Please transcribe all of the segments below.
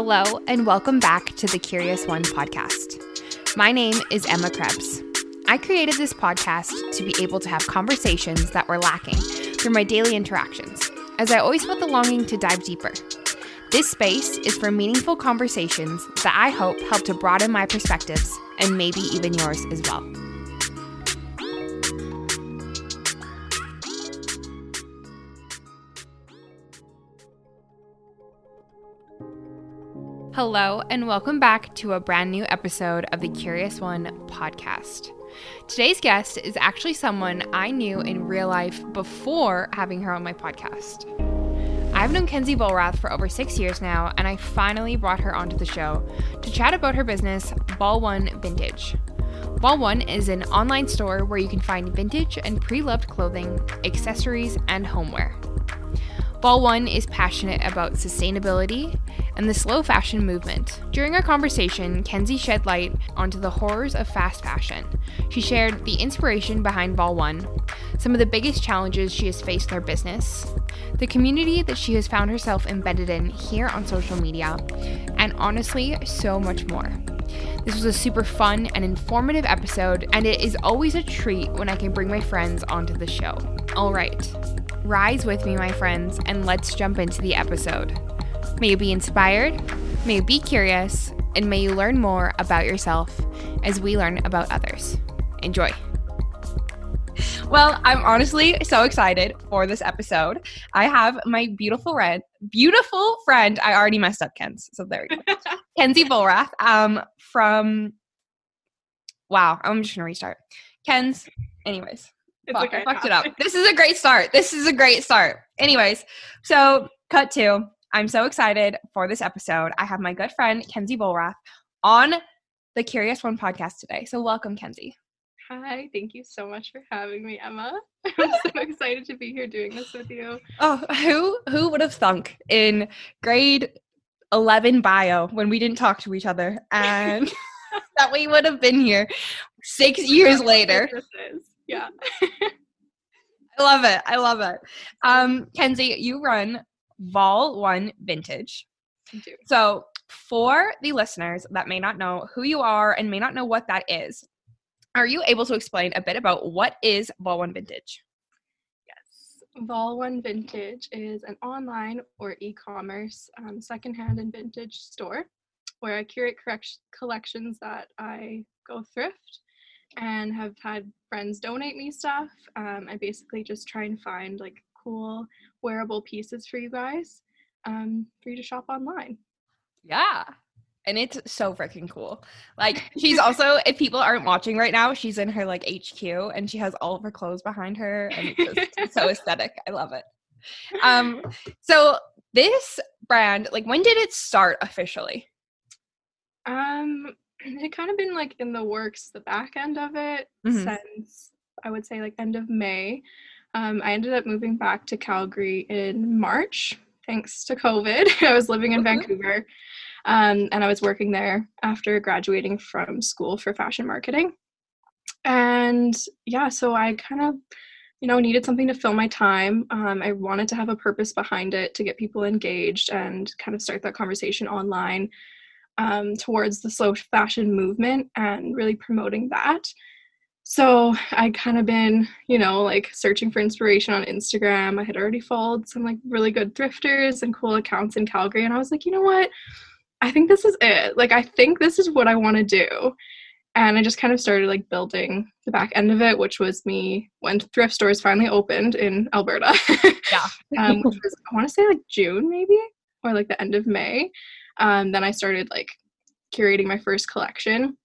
Hello, and welcome back to the Curious One podcast. My name is Emma Krebs. I created this podcast to be able to have conversations that were lacking through my daily interactions, as I always felt the longing to dive deeper. This space is for meaningful conversations that I hope help to broaden my perspectives and maybe even yours as well. Hello, and welcome back to a brand new episode of the Curious One podcast. Today's guest is actually someone I knew in real life before having her on my podcast. I've known Kenzie Vollrath for over six years now, and I finally brought her onto the show to chat about her business, Vol One Vintage. Vol One is an online store where you can find vintage and pre loved clothing, accessories, and homeware. Vol One is passionate about sustainability and the slow fashion movement. During our conversation, Kenzie shed light onto the horrors of fast fashion. She shared the inspiration behind Vol One, some of the biggest challenges she has faced in her business, the community that she has found herself embedded in here on social media, and honestly, so much more. This was a super fun and informative episode, and it is always a treat when I can bring my friends onto the show. All right, rise with me, my friends, and let's jump into the episode. May you be inspired, may you be curious, and may you learn more about yourself as we learn about others. Enjoy. Well, I'm honestly so excited for this episode. I have my beautiful friend, beautiful friend. I already messed up Ken's, so there we go. Kenzie Vollrath, um, from. Wow, I'm just gonna restart. Ken's. Anyways, fuck, okay. I fucked it up. This is a great start. This is a great start. Anyways, so cut to. I'm so excited for this episode. I have my good friend Kenzie Vollrath on the Curious One podcast today. So welcome, Kenzie. Hi, thank you so much for having me, Emma. I'm so excited to be here doing this with you. Oh, who who would have thunk in grade 11 bio when we didn't talk to each other and that we would have been here 6 years later. Yeah. I love it. I love it. Um Kenzie, you run Vol One Vintage. So, for the listeners that may not know who you are and may not know what that is, are you able to explain a bit about what is Vol One Vintage? Yes, Vol One Vintage is an online or e-commerce um, secondhand and vintage store where I curate collections that I go thrift and have had friends donate me stuff. Um, I basically just try and find like cool wearable pieces for you guys um, for you to shop online. Yeah. And it's so freaking cool. Like she's also, if people aren't watching right now, she's in her like HQ and she has all of her clothes behind her and it's just so aesthetic. I love it. Um, so this brand, like when did it start officially? Um, it kind of been like in the works, the back end of it mm-hmm. since I would say like end of May. Um, I ended up moving back to Calgary in March, thanks to COVID. I was living in mm-hmm. Vancouver um, and I was working there after graduating from school for fashion marketing. And yeah, so I kind of, you know, needed something to fill my time. Um, I wanted to have a purpose behind it to get people engaged and kind of start that conversation online um, towards the slow fashion movement and really promoting that so I kind of been, you know, like searching for inspiration on Instagram. I had already followed some like really good thrifters and cool accounts in Calgary. And I was like, you know what? I think this is it. Like, I think this is what I want to do. And I just kind of started like building the back end of it, which was me when thrift stores finally opened in Alberta. yeah. um, which was, I want to say like June maybe, or like the end of May. Um, then I started like curating my first collection.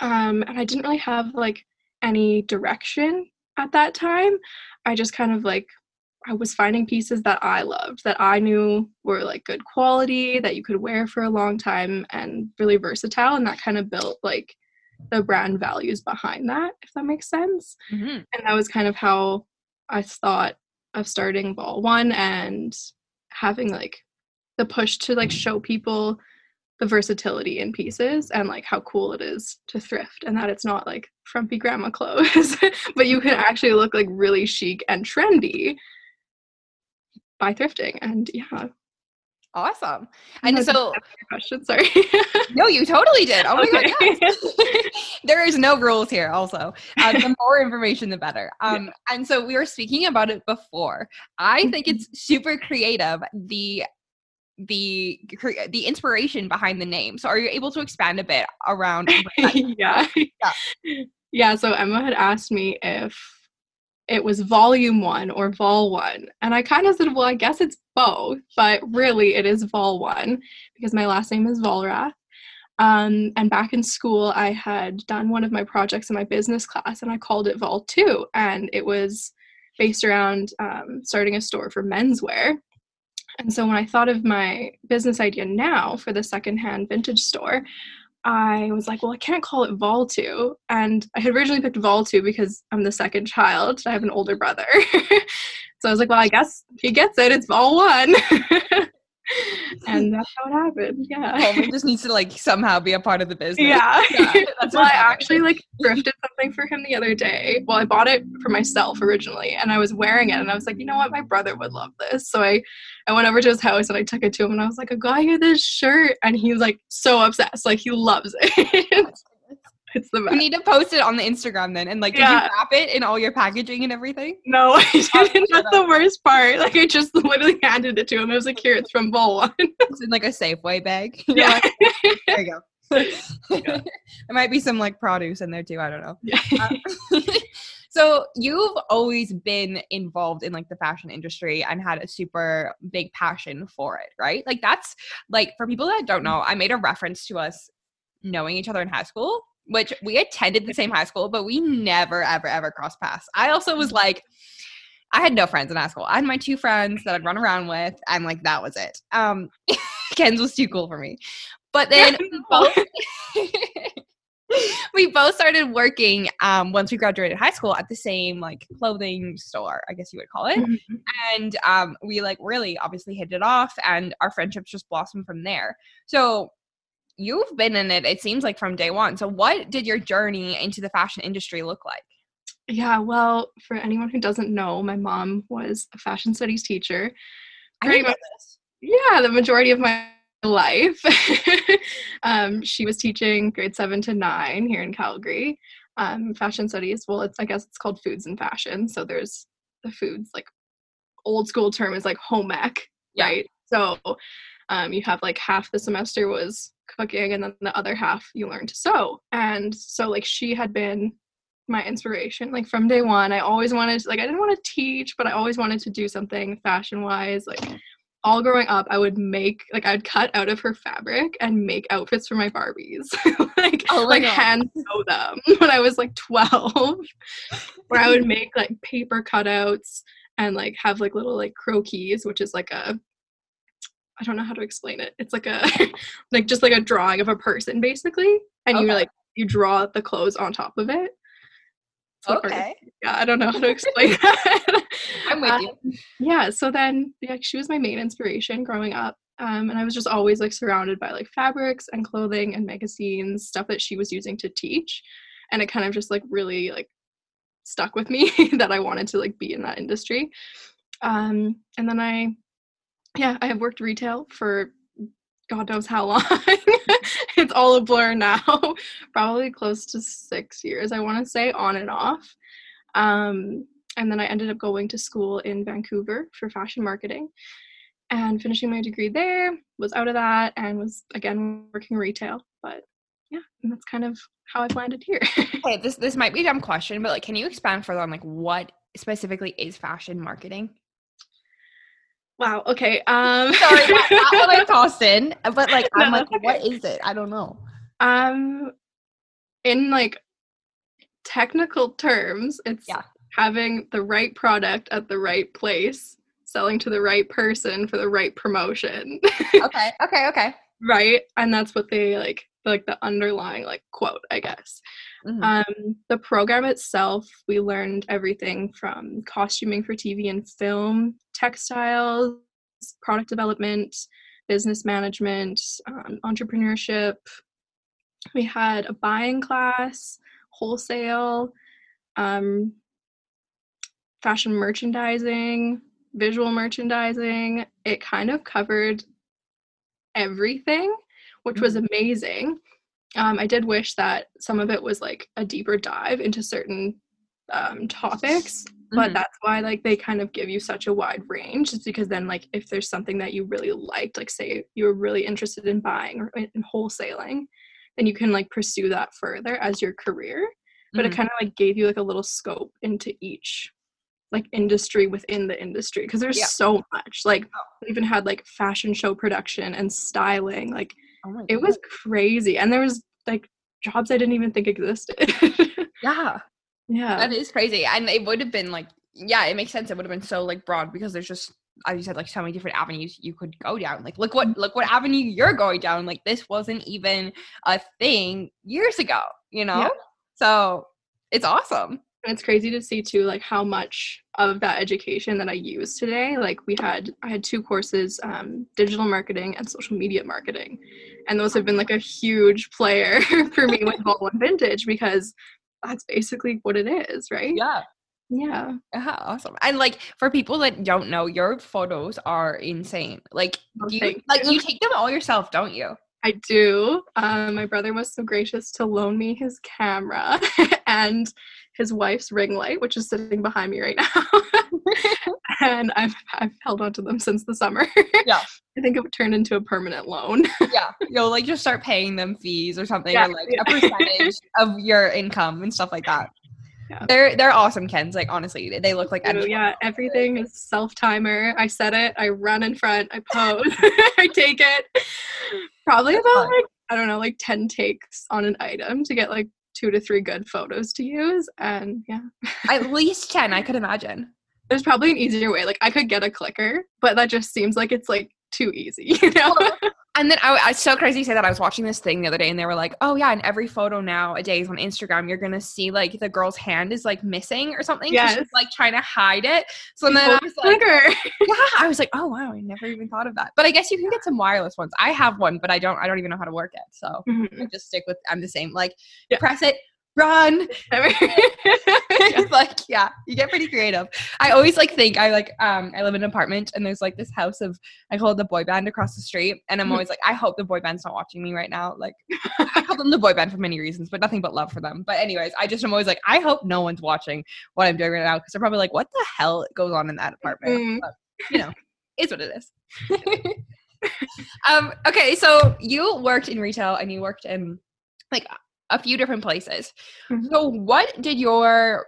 Um, and I didn't really have like any direction at that time. I just kind of like I was finding pieces that I loved, that I knew were like good quality, that you could wear for a long time and really versatile. And that kind of built like the brand values behind that, if that makes sense. Mm-hmm. And that was kind of how I thought of starting Vol One and having like the push to like show people the versatility in pieces and like how cool it is to thrift and that it's not like frumpy grandma clothes but you can actually look like really chic and trendy by thrifting and yeah Awesome. And so, question, sorry. no, you totally did. Oh my okay. god, yes. there is no rules here. Also, uh, the more information, the better. Um, yeah. and so we were speaking about it before. I think it's super creative. The the the inspiration behind the name. So, are you able to expand a bit around? yeah. yeah, yeah. So Emma had asked me if it was volume one or vol one. And I kind of said, well, I guess it's both, but really it is vol one because my last name is Vollrath. Um, and back in school, I had done one of my projects in my business class and I called it Vol 2. And it was based around um, starting a store for menswear. And so when I thought of my business idea now for the secondhand vintage store, I was like, well, I can't call it Vol2. And I had originally picked Vol2 because I'm the second child. I have an older brother. so I was like, well, I guess he gets it. It's Vol1. and that's how it happened. Yeah. Coleman just needs to like somehow be a part of the business. Yeah. yeah that's well, I actually like thrifted something for him the other day. Well, I bought it for myself originally and I was wearing it and I was like, you know what, my brother would love this. So I, I went over to his house and I took it to him and I was like, I got you this shirt. And he's like so obsessed. Like he loves it. It's the best. You need to post it on the Instagram then. And like, did you wrap it in all your packaging and everything? No, I didn't. That's the worst part. Like, I just literally handed it to him. I was like, here, it's from Vol One. it's in like a Safeway bag. yeah. Like, there you go. there might be some like produce in there too. I don't know. Yeah. Um, so you've always been involved in like the fashion industry and had a super big passion for it, right? Like that's like for people that don't know, I made a reference to us knowing each other in high school which we attended the same high school, but we never, ever, ever crossed paths. I also was like, I had no friends in high school. I had my two friends that I'd run around with, and like that was it. Um, Ken's was too cool for me. But then we both, we both started working um, once we graduated high school at the same like clothing store, I guess you would call it. Mm-hmm. And um, we like really obviously hit it off, and our friendships just blossomed from there. So you've been in it it seems like from day one. So what did your journey into the fashion industry look like? Yeah well for anyone who doesn't know my mom was a fashion studies teacher. Pretty much yeah the majority of my life. Um, she was teaching grade seven to nine here in calgary. Um, fashion studies well it's i guess it's called foods and fashion. So there's the foods like old school term is like home ec yeah. right? So um, you have like half the semester was cooking and then the other half you learn to sew. And so like she had been my inspiration like from day one. I always wanted to, like i didn't want to teach but i always wanted to do something fashion wise like all growing up i would make like i'd cut out of her fabric and make outfits for my barbies. Like oh like God. hand sew them when i was like 12 where i would make like paper cutouts and like have like little like croquis which is like a I don't know how to explain it. It's like a like just like a drawing of a person basically, and okay. you like you draw the clothes on top of it. So okay. yeah, I don't know how to explain that. I'm with um, you. Yeah. So then, yeah, she was my main inspiration growing up, um, and I was just always like surrounded by like fabrics and clothing and magazines, stuff that she was using to teach, and it kind of just like really like stuck with me that I wanted to like be in that industry. Um, and then I yeah, I have worked retail for God knows how long. it's all a blur now. Probably close to six years, I want to say, on and off. Um, and then I ended up going to school in Vancouver for fashion marketing and finishing my degree there. Was out of that and was again working retail. But yeah, and that's kind of how I've landed here. okay, this this might be a dumb question, but like, can you expand further on like what specifically is fashion marketing? Wow. Okay. Um sorry, not, not what I tossed in, but like I'm no, like, okay. what is it? I don't know. Um in like technical terms, it's yeah. having the right product at the right place, selling to the right person for the right promotion. okay. Okay, okay. Right? And that's what they like like the underlying like quote, I guess. Mm-hmm. Um, the program itself, we learned everything from costuming for TV and film, textiles, product development, business management, um, entrepreneurship. We had a buying class, wholesale, um, fashion merchandising, visual merchandising. It kind of covered everything, which was mm-hmm. amazing. Um, I did wish that some of it was like a deeper dive into certain um, topics, but mm-hmm. that's why like they kind of give you such a wide range. It's because then like if there's something that you really liked, like say you were really interested in buying or in wholesaling, then you can like pursue that further as your career. But mm-hmm. it kind of like gave you like a little scope into each like industry within the industry because there's yeah. so much. Like oh. even had like fashion show production and styling. Like oh it was crazy. And there was like jobs I didn't even think existed. yeah. Yeah. That is crazy. And it would have been like yeah, it makes sense. It would have been so like broad because there's just as you said, like so many different avenues you could go down. Like look what look what avenue you're going down. Like this wasn't even a thing years ago, you know? Yeah. So it's awesome. And it's crazy to see too, like how much of that education that I use today. Like we had, I had two courses, um, digital marketing and social media marketing, and those have been like a huge player for me with Vol One Vintage because that's basically what it is, right? Yeah. Yeah. Uh-huh, awesome. And like for people that don't know, your photos are insane. Like oh, you like you take them all yourself, don't you? I do. Um, my brother was so gracious to loan me his camera and his wife's ring light, which is sitting behind me right now. and I've I've held on to them since the summer. Yeah. I think it would turn into a permanent loan. yeah. You'll like just start paying them fees or something yeah, or like yeah. a percentage of your income and stuff like that. Yeah. They're they're awesome Kens. Like honestly, they look like Ooh, yeah. Everything is self timer. I set it. I run in front. I pose. I take it. Probably That's about fun. like I don't know, like ten takes on an item to get like two to three good photos to use. And yeah. At least 10, I could imagine. There's probably an easier way. Like I could get a clicker, but that just seems like it's like too easy, you know? And then I, it's so crazy to say that I was watching this thing the other day and they were like, oh yeah, in every photo nowadays on Instagram, you're gonna see like the girl's hand is like missing or something. Yeah. She's like trying to hide it. So then I was like, yeah, I was like, oh wow, I never even thought of that. But I guess you can get some wireless ones. I have one, but I don't I don't even know how to work it. So mm-hmm. I just stick with I'm the same. Like yeah. press it, run. like, yeah, you get pretty creative. I always like think I like um I live in an apartment and there's like this house of I call it the boy band across the street. And I'm mm-hmm. always like, I hope the boy band's not watching me right now. Like I call them the boy band for many reasons, but nothing but love for them. But anyways, I just am always like, I hope no one's watching what I'm doing right now because they're probably like, what the hell goes on in that apartment? Mm-hmm. But, you know, it's what it is. um, okay, so you worked in retail and you worked in like a few different places. Mm-hmm. So what did your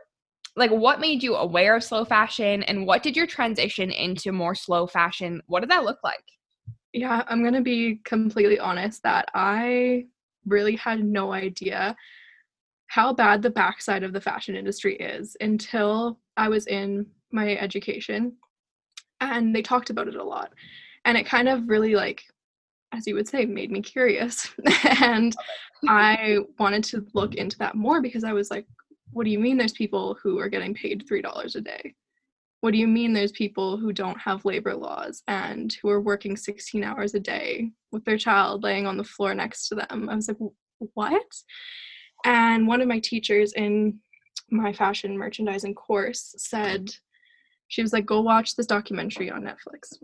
like what made you aware of slow fashion and what did your transition into more slow fashion what did that look like? Yeah, I'm going to be completely honest that I really had no idea how bad the backside of the fashion industry is until I was in my education and they talked about it a lot. And it kind of really like as you would say, made me curious. and I wanted to look into that more because I was like, what do you mean there's people who are getting paid $3 a day? What do you mean there's people who don't have labor laws and who are working 16 hours a day with their child laying on the floor next to them? I was like, what? And one of my teachers in my fashion merchandising course said, she was like, go watch this documentary on Netflix.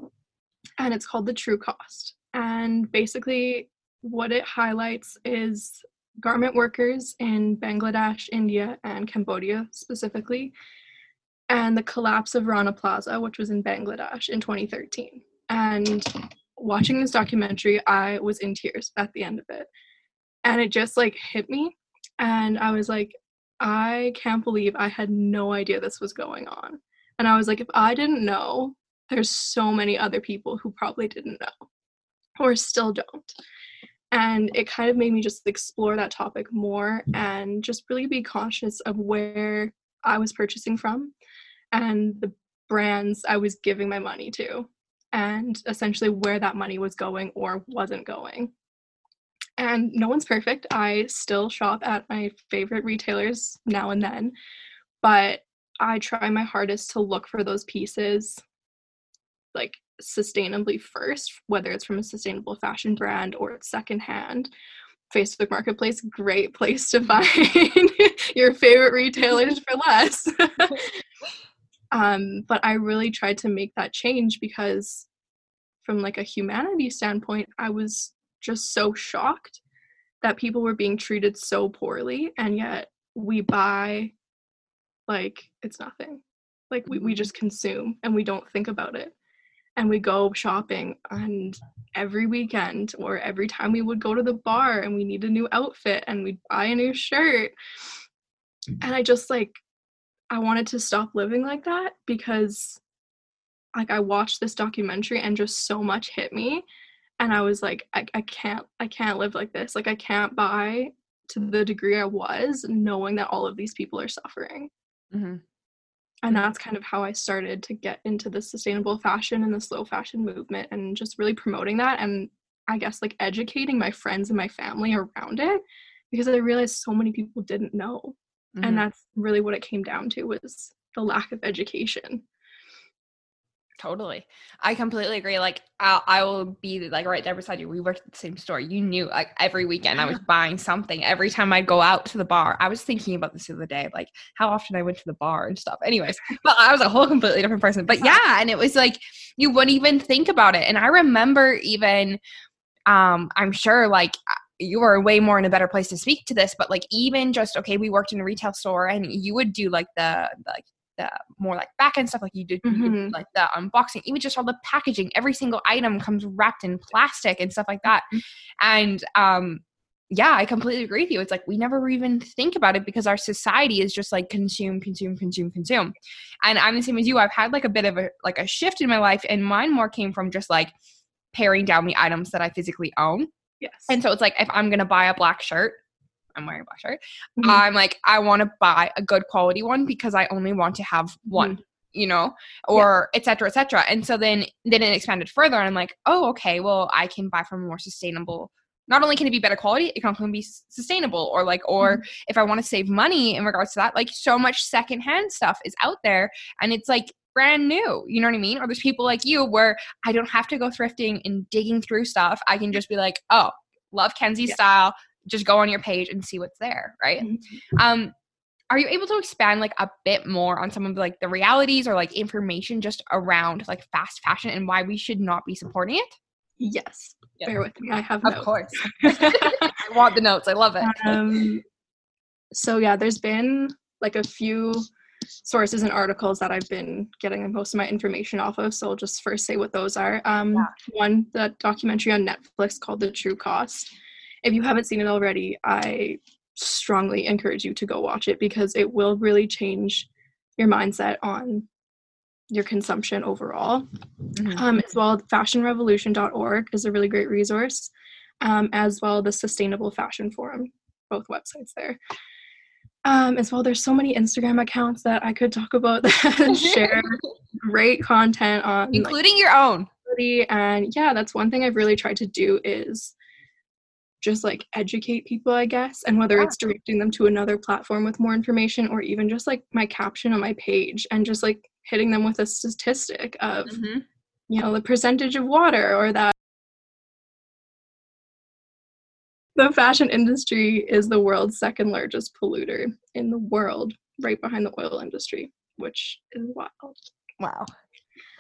And it's called The True Cost and basically, what it highlights is garment workers in Bangladesh, India, and Cambodia specifically, and the collapse of Rana Plaza, which was in Bangladesh in 2013. And watching this documentary, I was in tears at the end of it. And it just like hit me. And I was like, I can't believe I had no idea this was going on. And I was like, if I didn't know, there's so many other people who probably didn't know or still don't. And it kind of made me just explore that topic more and just really be conscious of where I was purchasing from and the brands I was giving my money to, and essentially where that money was going or wasn't going. And no one's perfect. I still shop at my favorite retailers now and then, but I try my hardest to look for those pieces like sustainably first, whether it's from a sustainable fashion brand or it's secondhand. Facebook Marketplace, great place to find your favorite retailers for less. um, but I really tried to make that change because from like a humanity standpoint, I was just so shocked that people were being treated so poorly and yet we buy like it's nothing. Like we, we mm-hmm. just consume and we don't think about it. And we go shopping and every weekend or every time we would go to the bar and we need a new outfit and we'd buy a new shirt. And I just like I wanted to stop living like that because like I watched this documentary and just so much hit me and I was like I, I can't I can't live like this. Like I can't buy to the degree I was knowing that all of these people are suffering. Mm-hmm. And that's kind of how I started to get into the sustainable fashion and the slow fashion movement and just really promoting that and I guess like educating my friends and my family around it because I realized so many people didn't know. Mm-hmm. And that's really what it came down to was the lack of education. Totally. I completely agree. Like I'll, I will be like right there beside you. We worked at the same store. You knew like every weekend I was buying something. Every time I'd go out to the bar, I was thinking about this the other day, like how often I went to the bar and stuff. Anyways, but I was a whole completely different person. But yeah, and it was like you wouldn't even think about it. And I remember even, um, I'm sure like you were way more in a better place to speak to this but like even just okay we worked in a retail store and you would do like the like the more like back end stuff like you did, mm-hmm. you did, like the unboxing even just all the packaging every single item comes wrapped in plastic and stuff like that mm-hmm. and um yeah i completely agree with you it's like we never even think about it because our society is just like consume consume consume consume and i'm the same as you i've had like a bit of a like a shift in my life and mine more came from just like paring down the items that i physically own Yes. And so it's like if I'm gonna buy a black shirt, I'm wearing a black shirt. Mm-hmm. I'm like, I want to buy a good quality one because I only want to have one. Mm-hmm. You know, or yeah. et cetera, et cetera. And so then then it expanded further, and I'm like, oh, okay, well, I can buy from a more sustainable not only can it be better quality it can also be sustainable or like or mm-hmm. if i want to save money in regards to that like so much secondhand stuff is out there and it's like brand new. You know what I mean? Or there's people like you where I don't have to go thrifting and digging through stuff. I can just be like, oh, love Kenzie yeah. style. Just go on your page and see what's there, right? Mm-hmm. Um, are you able to expand like a bit more on some of like the realities or like information just around like fast fashion and why we should not be supporting it? Yes. Yep. Bear with me. I have Of notes. course. I want the notes. I love it. Um, so yeah, there's been like a few sources and articles that I've been getting most of my information off of. So I'll just first say what those are. Um, yeah. One, the documentary on Netflix called The True Cost. If you haven't seen it already, I strongly encourage you to go watch it because it will really change your mindset on your consumption overall. Mm-hmm. Um, as well, fashionrevolution.org is a really great resource, um, as well the Sustainable Fashion Forum, both websites there. Um, as well, there's so many Instagram accounts that I could talk about that share great content on, including like, your own. And yeah, that's one thing I've really tried to do is just like educate people, I guess, and whether yeah. it's directing them to another platform with more information or even just like my caption on my page and just like hitting them with a statistic of, mm-hmm. you know, the percentage of water or that the fashion industry is the world's second largest polluter in the world, right behind the oil industry, which is wild. Wow.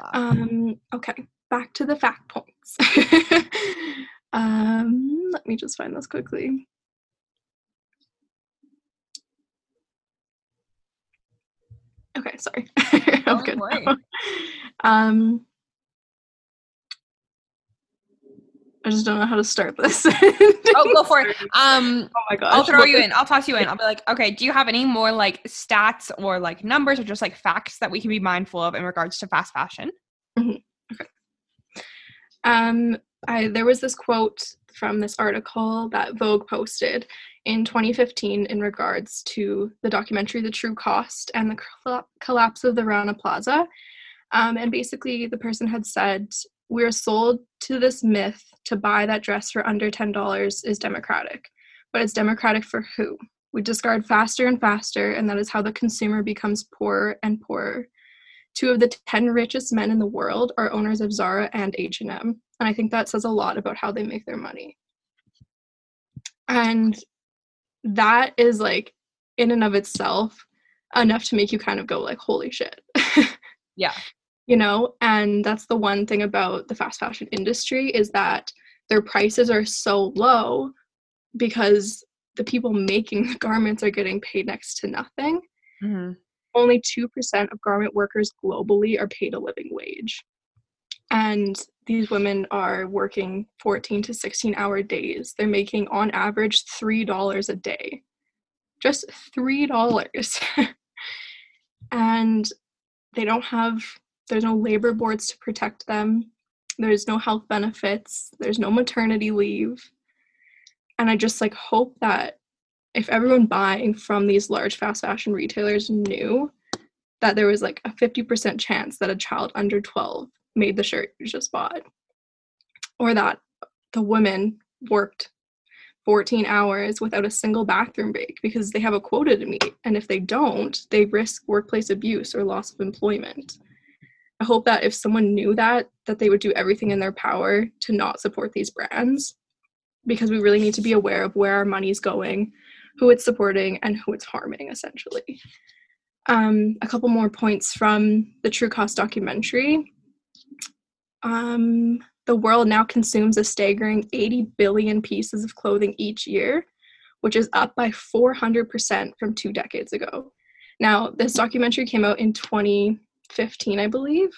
wow. Um, okay, back to the fact points. um, let me just find this quickly. Okay, sorry. I'm good. Um, I just don't know how to start this. oh, go for it. Um, oh my gosh. I'll throw you in. I'll toss you in. I'll be like, okay, do you have any more like stats or like numbers or just like facts that we can be mindful of in regards to fast fashion? Mm-hmm. Okay. Um, I there was this quote from this article that Vogue posted in 2015 in regards to the documentary The True Cost and the collapse of the Rana Plaza. Um, and basically, the person had said we're sold to this myth to buy that dress for under $10 is democratic. But it's democratic for who? We discard faster and faster, and that is how the consumer becomes poorer and poorer. Two of the 10 richest men in the world are owners of Zara and H&M, and I think that says a lot about how they make their money. And that is like in and of itself enough to make you kind of go like holy shit. yeah you know and that's the one thing about the fast fashion industry is that their prices are so low because the people making the garments are getting paid next to nothing mm-hmm. Only 2% of garment workers globally are paid a living wage and these women are working 14 to 16 hour days they're making on average $3 a day just $3 and they don't have there's no labor boards to protect them. There's no health benefits. There's no maternity leave. And I just like hope that if everyone buying from these large fast fashion retailers knew that there was like a 50% chance that a child under 12 made the shirt you just bought, or that the women worked 14 hours without a single bathroom break because they have a quota to meet. And if they don't, they risk workplace abuse or loss of employment. I hope that if someone knew that, that they would do everything in their power to not support these brands because we really need to be aware of where our money is going, who it's supporting, and who it's harming, essentially. Um, a couple more points from the True Cost documentary. Um, the world now consumes a staggering 80 billion pieces of clothing each year, which is up by 400% from two decades ago. Now, this documentary came out in 2015, I believe.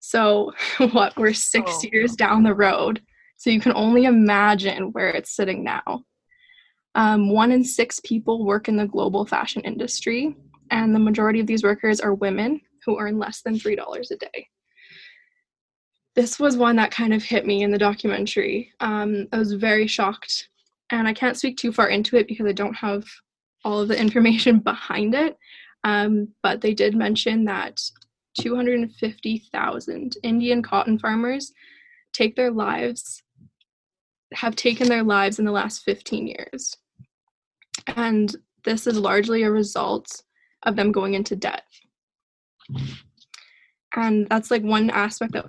So, what, we're six oh. years down the road. So, you can only imagine where it's sitting now. Um, one in six people work in the global fashion industry, and the majority of these workers are women who earn less than $3 a day. This was one that kind of hit me in the documentary. Um, I was very shocked, and I can't speak too far into it because I don't have all of the information behind it. Um, but they did mention that 250,000 Indian cotton farmers take their lives, have taken their lives in the last 15 years. And this is largely a result of them going into debt. And that's like one aspect that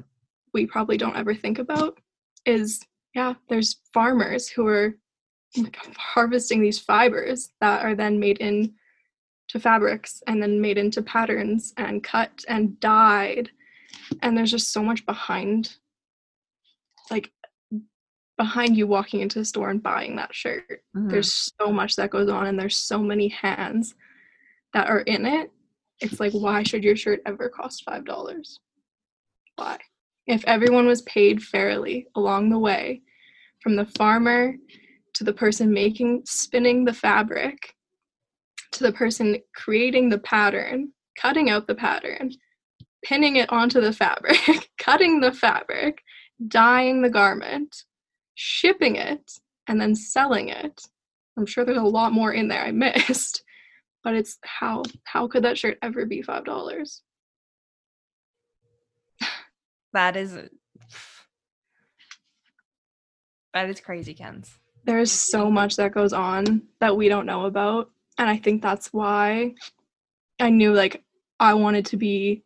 we probably don't ever think about is yeah, there's farmers who are harvesting these fibers that are then made into fabrics and then made into patterns and cut and dyed and there's just so much behind like behind you walking into the store and buying that shirt. Mm-hmm. there's so much that goes on and there's so many hands that are in it. It's like why should your shirt ever cost five dollars? Why? If everyone was paid fairly along the way from the farmer to the person making spinning the fabric to the person creating the pattern, cutting out the pattern, pinning it onto the fabric, cutting the fabric, dyeing the garment, shipping it, and then selling it. I'm sure there's a lot more in there I missed, but it's how how could that shirt ever be five dollars? That is that is crazy, Kens. There's so much that goes on that we don't know about and i think that's why i knew like i wanted to be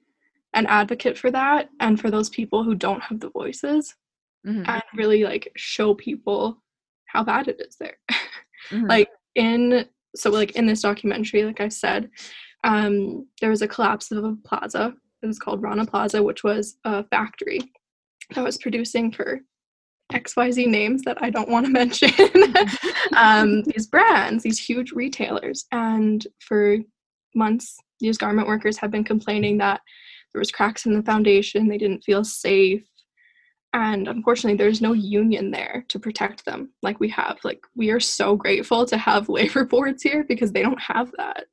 an advocate for that and for those people who don't have the voices mm-hmm. and really like show people how bad it is there mm-hmm. like in so like in this documentary like i said um there was a collapse of a plaza it was called rana plaza which was a factory that was producing for XYZ names that I don't want to mention, um, these brands, these huge retailers. And for months, these garment workers have been complaining that there was cracks in the foundation, they didn't feel safe. And unfortunately, there's no union there to protect them like we have. Like, we are so grateful to have labor boards here because they don't have that.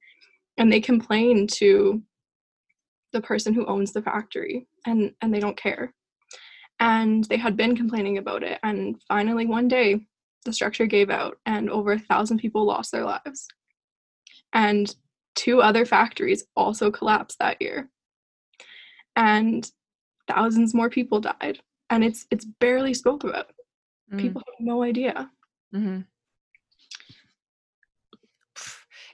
And they complain to the person who owns the factory and, and they don't care and they had been complaining about it and finally one day the structure gave out and over a thousand people lost their lives and two other factories also collapsed that year and thousands more people died and it's it's barely spoke about. Mm. people have no idea. Mm-hmm.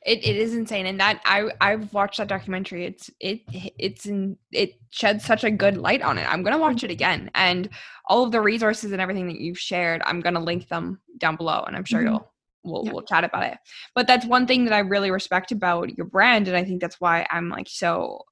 It, it is insane and that i i've watched that documentary. It's it it's in it sheds such a good light on it. I'm gonna watch it again and all of the resources and everything that you've shared i'm gonna link them down below and i'm sure mm-hmm. you'll we'll, yeah. we'll chat about it. But that's one thing that i really respect about your brand and i think that's why i'm like so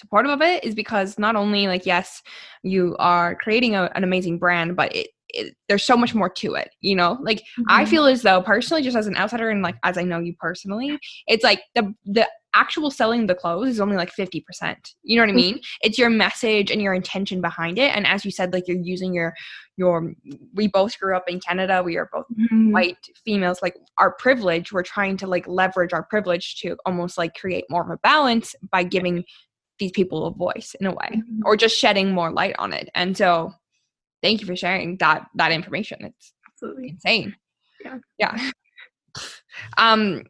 supportive of it is because not only like yes you are creating a, an amazing brand but it, it, there's so much more to it you know like mm-hmm. i feel as though personally just as an outsider and like as i know you personally it's like the the actual selling the clothes is only like 50% you know what i mean mm-hmm. it's your message and your intention behind it and as you said like you're using your your we both grew up in canada we are both mm-hmm. white females like our privilege we're trying to like leverage our privilege to almost like create more of a balance by giving these people a voice in a way mm-hmm. or just shedding more light on it. And so thank you for sharing that that information. It's absolutely. insane. Yeah. Yeah. Um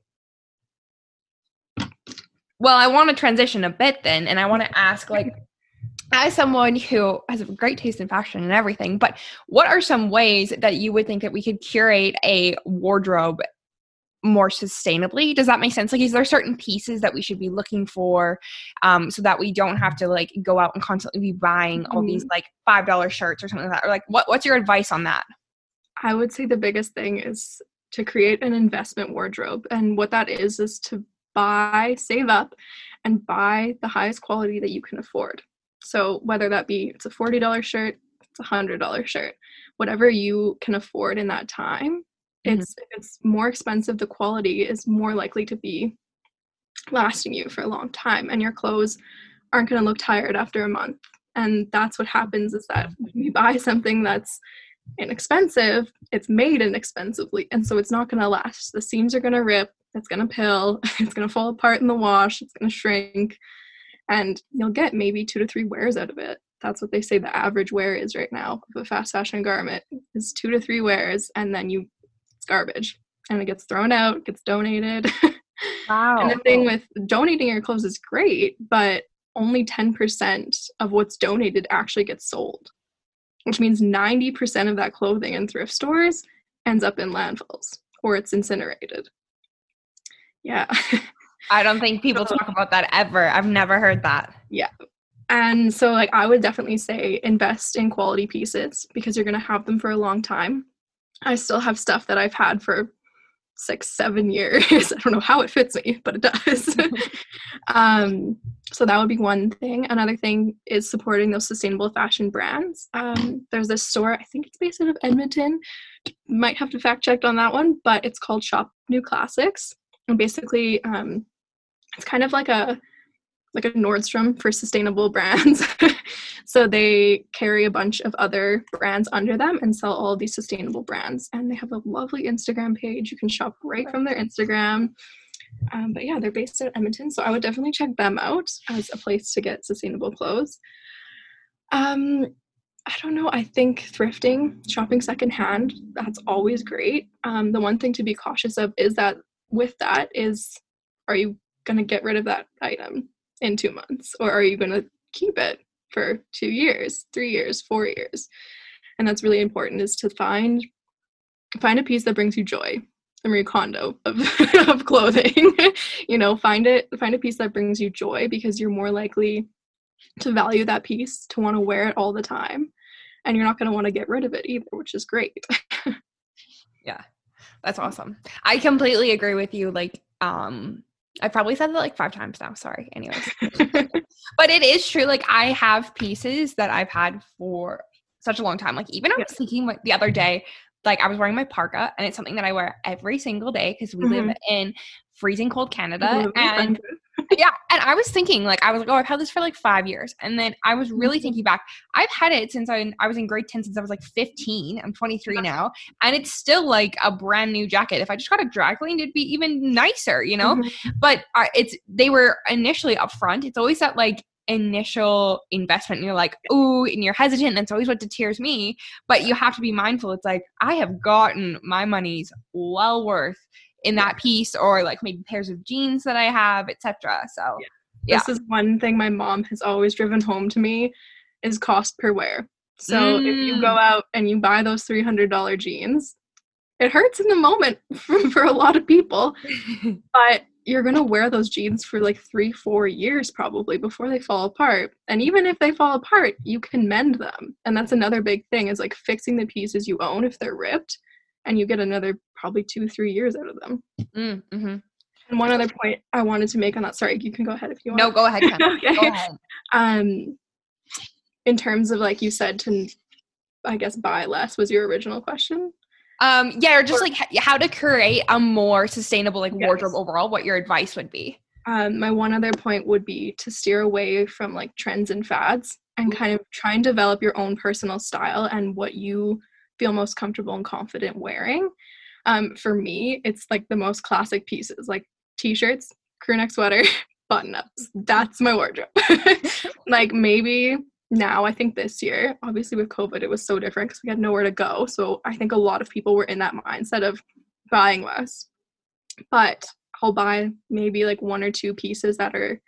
well i want to transition a bit then and i want to ask like as someone who has a great taste in fashion and everything but what are some ways that you would think that we could curate a wardrobe more sustainably. Does that make sense? Like is there certain pieces that we should be looking for um, so that we don't have to like go out and constantly be buying all these mm-hmm. like five dollar shirts or something like that? Or like what, what's your advice on that? I would say the biggest thing is to create an investment wardrobe and what that is is to buy save up and buy the highest quality that you can afford. So whether that be it's a $40 shirt it's a $100 shirt. Whatever you can afford in that time Mm-hmm. It's it's more expensive, the quality is more likely to be lasting you for a long time and your clothes aren't going to look tired after a month. And that's what happens is that when you buy something that's inexpensive, it's made inexpensively and so it's not going to last. The seams are going to rip, it's going to pill, it's going to fall apart in the wash, it's going to shrink and you'll get maybe 2 to 3 wears out of it that's what they say the average wear is right now of a fast fashion garment is two to three wears and then you garbage and it gets thrown out, gets donated. Wow. and the thing with donating your clothes is great, but only 10% of what's donated actually gets sold, which means 90% of that clothing in thrift stores ends up in landfills or it's incinerated. Yeah. I don't think people talk about that ever. I've never heard that. Yeah. And so, like, I would definitely say invest in quality pieces because you're going to have them for a long time. I still have stuff that I've had for six, seven years. I don't know how it fits me, but it does. um, so that would be one thing. Another thing is supporting those sustainable fashion brands. Um, there's this store, I think it's based out of Edmonton. Might have to fact check on that one, but it's called Shop New Classics. And basically, um, it's kind of like a like a Nordstrom for sustainable brands. So they carry a bunch of other brands under them and sell all these sustainable brands. And they have a lovely Instagram page. You can shop right from their Instagram. Um, but yeah, they're based in Edmonton. So I would definitely check them out as a place to get sustainable clothes. Um, I don't know. I think thrifting, shopping secondhand, that's always great. Um, the one thing to be cautious of is that with that is, are you going to get rid of that item? in two months? Or are you going to keep it for two years, three years, four years? And that's really important is to find find a piece that brings you joy. The Marie Kondo of, of clothing. you know, find it find a piece that brings you joy because you're more likely to value that piece, to want to wear it all the time. And you're not going to want to get rid of it either, which is great. yeah. That's awesome. I completely agree with you. Like, um, I probably said that like five times now. Sorry. Anyways. but it is true. Like I have pieces that I've had for such a long time. Like even I was thinking like, the other day, like I was wearing my parka and it's something that I wear every single day because we mm-hmm. live in freezing cold Canada. And yeah, and I was thinking like I was like, oh, I've had this for like five years, and then I was really mm-hmm. thinking back. I've had it since I I was in grade ten since I was like fifteen. I'm 23 now, and it's still like a brand new jacket. If I just got a dry cleaned, it'd be even nicer, you know. Mm-hmm. But uh, it's they were initially upfront. It's always that like initial investment and you're like ooh and you're hesitant that's always what deters me but you have to be mindful it's like i have gotten my money's well worth in that piece or like maybe pairs of jeans that I have, etc. So yeah. yeah. This is one thing my mom has always driven home to me is cost per wear. So mm. if you go mm. out and you buy those $300 jeans, it hurts in the moment for, for a lot of people, but you're going to wear those jeans for like three, four years probably before they fall apart. And even if they fall apart, you can mend them. And that's another big thing is like fixing the pieces you own if they're ripped and you get another probably two three years out of them mm, mm-hmm. and one other point i wanted to make on that sorry you can go ahead if you want no go ahead, okay. go ahead. Um, in terms of like you said to, I guess buy less was your original question. Um, yeah, or just like how to create a more sustainable like yes. wardrobe overall. What your advice would be? Um, my one other point would be to steer away from like trends and fads and kind of try and develop your own personal style and what you feel most comfortable and confident wearing. Um, for me, it's like the most classic pieces like t-shirts, crew neck sweater, button ups. That's my wardrobe. like maybe now, I think this year, obviously with COVID, it was so different because we had nowhere to go. So I think a lot of people were in that mindset of buying less. But I'll buy maybe like one or two pieces that are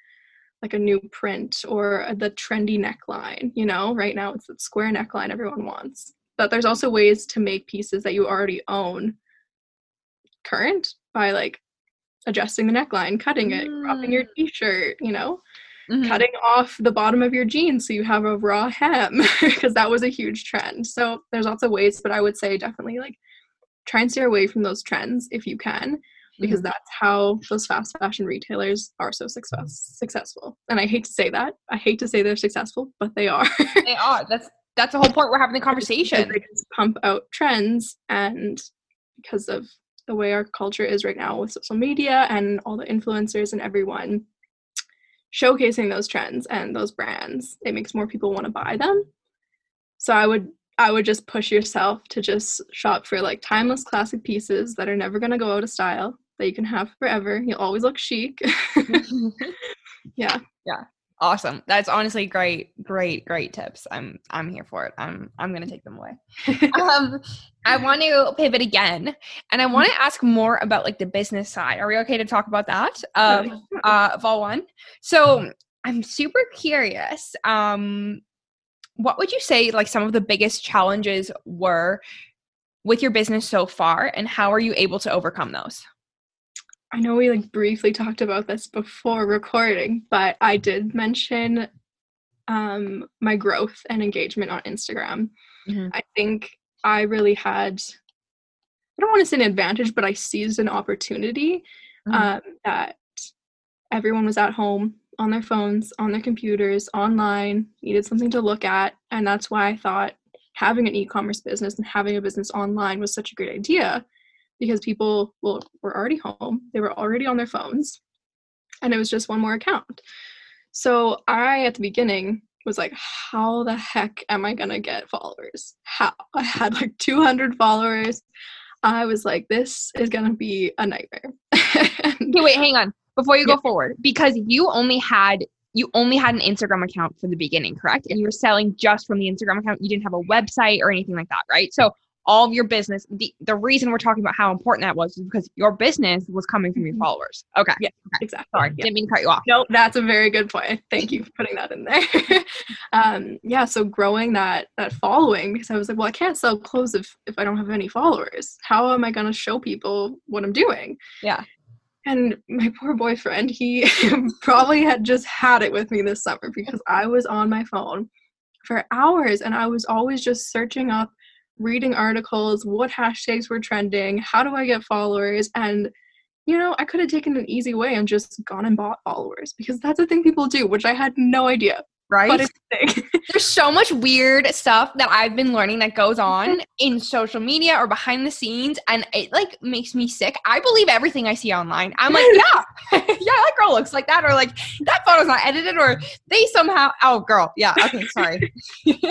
like a new print or the trendy neckline. You know, right now it's the square neckline everyone wants. But there's also ways to make pieces that you already own current by like adjusting the neckline, cutting it, mm. cropping your mm. t-shirt, you know, mm-hmm. cutting off the bottom of your jeans so you have a raw hem because that was a huge trend. So there's lots of ways, but I would say definitely like try and steer away from those trends if you can because mm-hmm. that's how those fast fashion retailers are so success- successful. And I hate to say that. I hate to say they're successful, but they are. they are. That's that's the whole point we're having the conversation. they just pump out trends and because of the way our culture is right now with social media and all the influencers and everyone showcasing those trends and those brands. It makes more people want to buy them. So i would i would just push yourself to just shop for like timeless classic pieces that are never going to go out of style that you can have forever. You'll always look chic. Yeah. Yeah awesome. That's honestly great great great tips. I'm i'm here for it. I'm i'm gonna take them away. Um i want to pivot again and i want to ask more about like the business side. Are we okay to talk about that? Of uh vol one. So i'm super curious um what would you say like some of the biggest challenges were with your business so far and how are you able to overcome those I know we like briefly talked about this before recording, but I did mention um, my growth and engagement on Instagram. Mm-hmm. I think I really had, I don't want to say an advantage, but I seized an opportunity mm-hmm. um, that everyone was at home on their phones, on their computers, online, needed something to look at. And that's why I thought having an e commerce business and having a business online was such a great idea because people well, were already home, they were already on their phones, and it was just one more account. So I, at the beginning, was like, how the heck am I gonna get followers? How? I had like 200 followers. I was like, this is gonna be a nightmare. okay, wait, hang on. Before you go yeah. forward, because you only had you only had an Instagram account from the beginning, correct? And you were selling just from the Instagram account. You didn't have a website or anything like that, right? So all of your business the, the reason we're talking about how important that was is because your business was coming from your mm-hmm. followers. Okay. Yeah okay. exactly. Sorry yeah. didn't mean to cut you off. No that's a very good point. Thank you for putting that in there. Um yeah so growing that that following because i was like well i can't sell clothes if if i don't have any followers. How am i going to show people what i'm doing? Yeah. And my poor boyfriend he probably had just had it with me this summer because i was on my phone for hours and i was always just searching up reading articles, what hashtags were trending, how do I get followers, and you know, I could have taken an easy way and just gone and bought followers because that's a thing people do, which I had no idea right? There's so much weird stuff that I've been learning that goes on mm-hmm. in social media or behind the scenes, and it like makes me sick. I believe everything I see online. I'm like, yeah, yeah, that girl looks like that, or like that photo's not edited, or they somehow. Oh, girl, yeah, okay, sorry.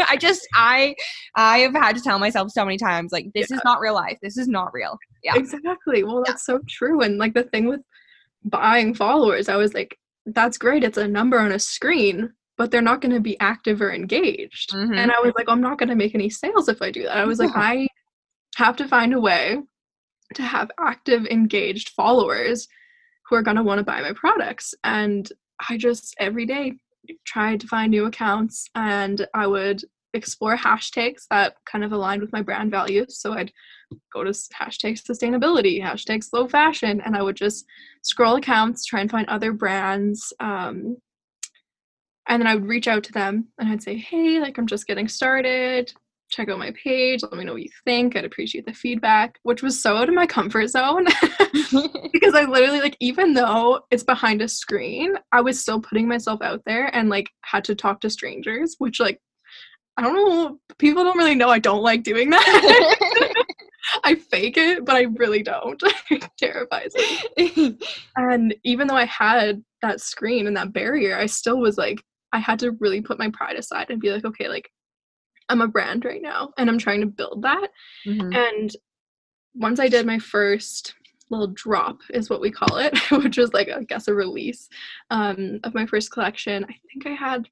I just I I have had to tell myself so many times like this yeah. is not real life. This is not real. Yeah, exactly. Well, that's yeah. so true, and like the thing with buying followers, I was like, that's great. It's a number on a screen, but they're not going to be active or engaged. Mm-hmm. And I was like, I'm not going to make any sales if I do that. I was like, I have to find a way to have active, engaged followers who are going to want to buy my products. And I just every day tried to find new accounts and I would explore hashtags that kind of aligned with my brand values. So I'd go to hashtag sustainability, hashtag slow fashion, and I would just scroll accounts, try and find other brands um, and then I would reach out to them and I'd say, hey, like I'm just getting started. check out my page. Let me know what you think. I'd appreciate the feedback, which was so out of my comfort zone because I literally, like, even though it's behind a screen, I was still putting myself out there and, like, had to talk to strangers, which, like, I don't know, people don't really know I don't like doing that. I fake it, but I really don't. it terrifies me. and even though I had that screen and that barrier, I still was like, I had to really put my pride aside and be like, okay, like I'm a brand right now and I'm trying to build that. Mm-hmm. And once I did my first little drop is what we call it, which was like I guess a release um, of my first collection. I think I had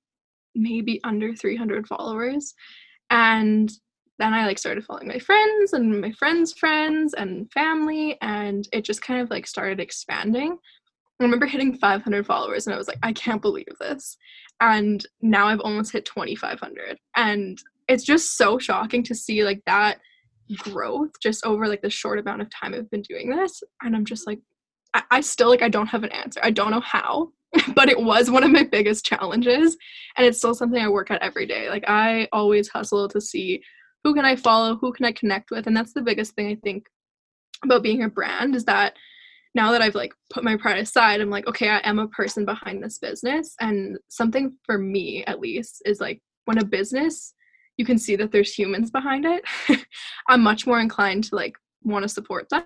maybe under 300 followers, and then I like started following my friends and my friends' friends and family, and it just kind of like started expanding. I remember hitting 500 followers and I was like, I can't believe this. And now I've almost hit 2,500. And it's just so shocking to see like that growth just over like the short amount of time I've been doing this. And I'm just like, I, I still like, I don't have an answer. I don't know how, but it was one of my biggest challenges. And it's still something I work at every day. Like, I always hustle to see who can I follow, who can I connect with. And that's the biggest thing I think about being a brand is that now that I've like put my pride aside, I'm like, okay, I am a person behind this business. And something for me, at least, is like when a business, you can see that there's humans behind it, I'm much more inclined to like want to support them.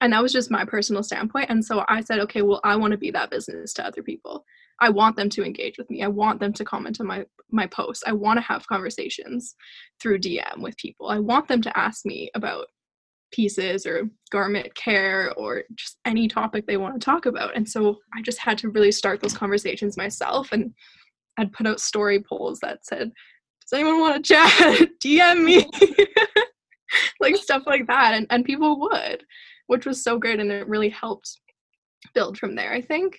And that was just my personal standpoint. And so I said, okay, well, I want to be that business to other people. I want them to engage with me. I want them to comment on my my posts. I want to have conversations through DM with people. I want them to ask me about pieces or garment care or just any topic they want to talk about. And so I just had to really start those conversations myself and I'd put out story polls that said, Does anyone want to chat? DM me. like stuff like that. And, and people would, which was so great. And it really helped build from there, I think.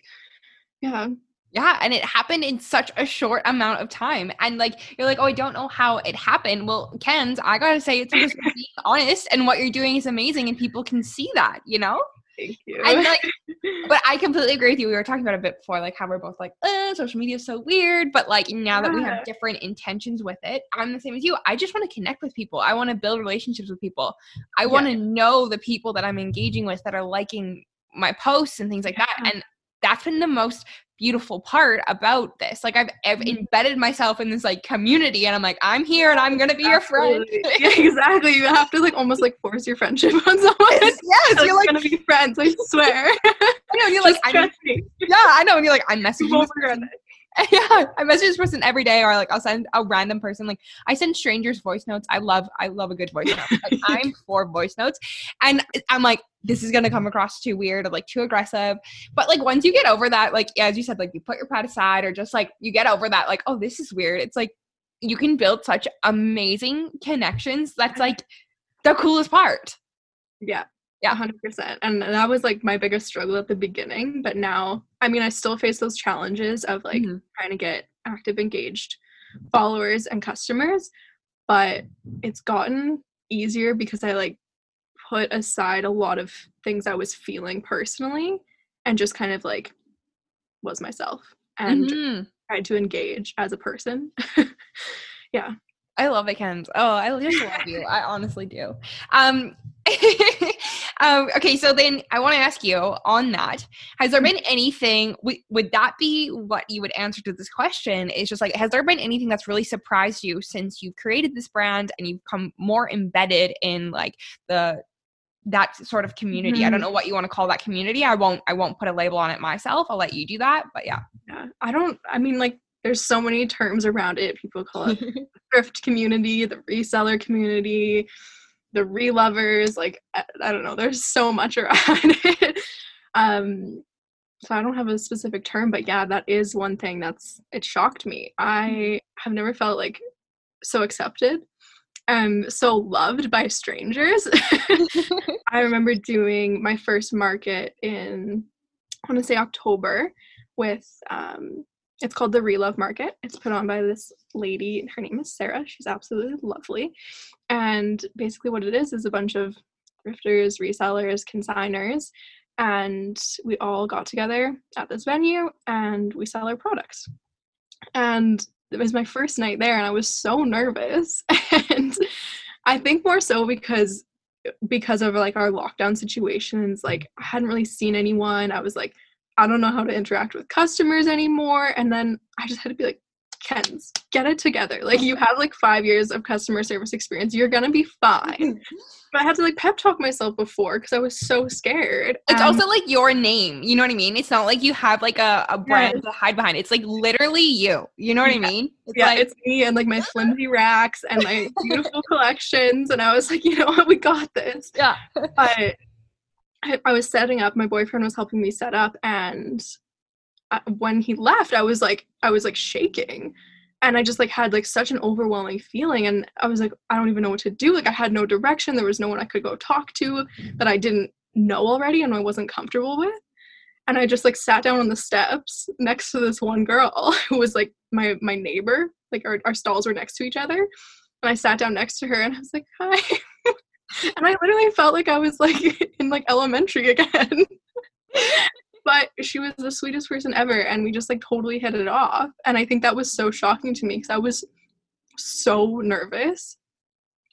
Yeah. Yeah, and it happened in such a short amount of time. And like you're like, oh, I don't know how it happened. Well, Ken's, I gotta say it's because being honest and what you're doing is amazing and people can see that, you know? Thank you. And like but I completely agree with you. We were talking about a bit before, like how we're both like, uh, social media is so weird. But like now yeah. that we have different intentions with it, I'm the same as you. I just want to connect with people. I want to build relationships with people. I want to know the people that I'm engaging with that are liking my posts and things like that. And that's been the most beautiful part about this. Like I've, I've, mm-hmm. embedded myself in this like community and I'm like, I'm here and I'm gonna be Absolutely. your friend. yeah, exactly. You have to like almost like force your friendship on someone. Yes, yes you're like gonna be friends, I swear. I know, you're like, yeah, I know, and you're like, I'm messaging yeah, I message this person every day, or like I'll send a random person. Like I send strangers voice notes. I love, I love a good voice note. Like, I'm for voice notes, and I'm like, this is gonna come across too weird or like too aggressive. But like once you get over that, like as you said, like you put your pride aside, or just like you get over that, like oh, this is weird. It's like you can build such amazing connections. That's like the coolest part. Yeah, yeah 100% and that was like my biggest struggle at the beginning but now i mean i still face those challenges of like mm-hmm. trying to get active engaged followers and customers but it's gotten easier because i like put aside a lot of things i was feeling personally and just kind of like was myself and mm-hmm. tried to engage as a person yeah I love it, Kenz. Oh, I just love you. I honestly do. Um, um, okay, so then I want to ask you on that. Has there been anything? W- would that be what you would answer to this question? Is just like, has there been anything that's really surprised you since you've created this brand and you've become more embedded in like the that sort of community? Mm-hmm. I don't know what you want to call that community. I won't. I won't put a label on it myself. I'll let you do that. But yeah. Yeah. I don't. I mean, like there's so many terms around it. People call it the thrift community, the reseller community, the relovers. Like I, I, don't know. There's so much around it. Um, so I don't have a specific term, but yeah, that is one thing that's it shocked me. I mm-hmm. have never felt like so accepted and so loved by strangers. I remember doing my first market in I want to say October with um, it's called the Relove Market. It's put on by this lady. Her name is Sarah. She's absolutely lovely. And basically, what it is is a bunch of thrifters, resellers, consigners, and we all got together at this venue and we sell our products. And it was my first night there and I was so nervous. And I think more so because because of like our lockdown situations, like I hadn't really seen anyone. I was like, I don't know how to interact with customers anymore. And then I just had to be like, Kenz, get it together. Like you have like five years of customer service experience. You're gonna be fine. Mm-hmm. but I had to like pep talk myself before because I was so scared. It's also like your name. You know what I mean? It's not like you have like a, a brand yeah. to hide behind. It's like literally you. You know what yeah. I mean? It's yeah, like, it's me and like my flimsy racks and my beautiful collections. And I was like, you know what, we got this. Yeah. but I, I was setting up. My boyfriend was helping me set up, and uh, when he left i was like i was like shaking. And i just like had like such an overwhelming feeling and i was like i don't even know what to do like i had no direction there was no one i could go talk to that i didn't know already and i wasn't comfortable with. And i just like sat down on the steps next to this one girl who was like my my neighbor like our, our stalls were next to each other. And i sat down next to her and i was like hi and i literally felt like i was like in like elementary again. But she was the sweetest person ever and we just like totally hit it off. And i think that was so shocking to me because i was so nervous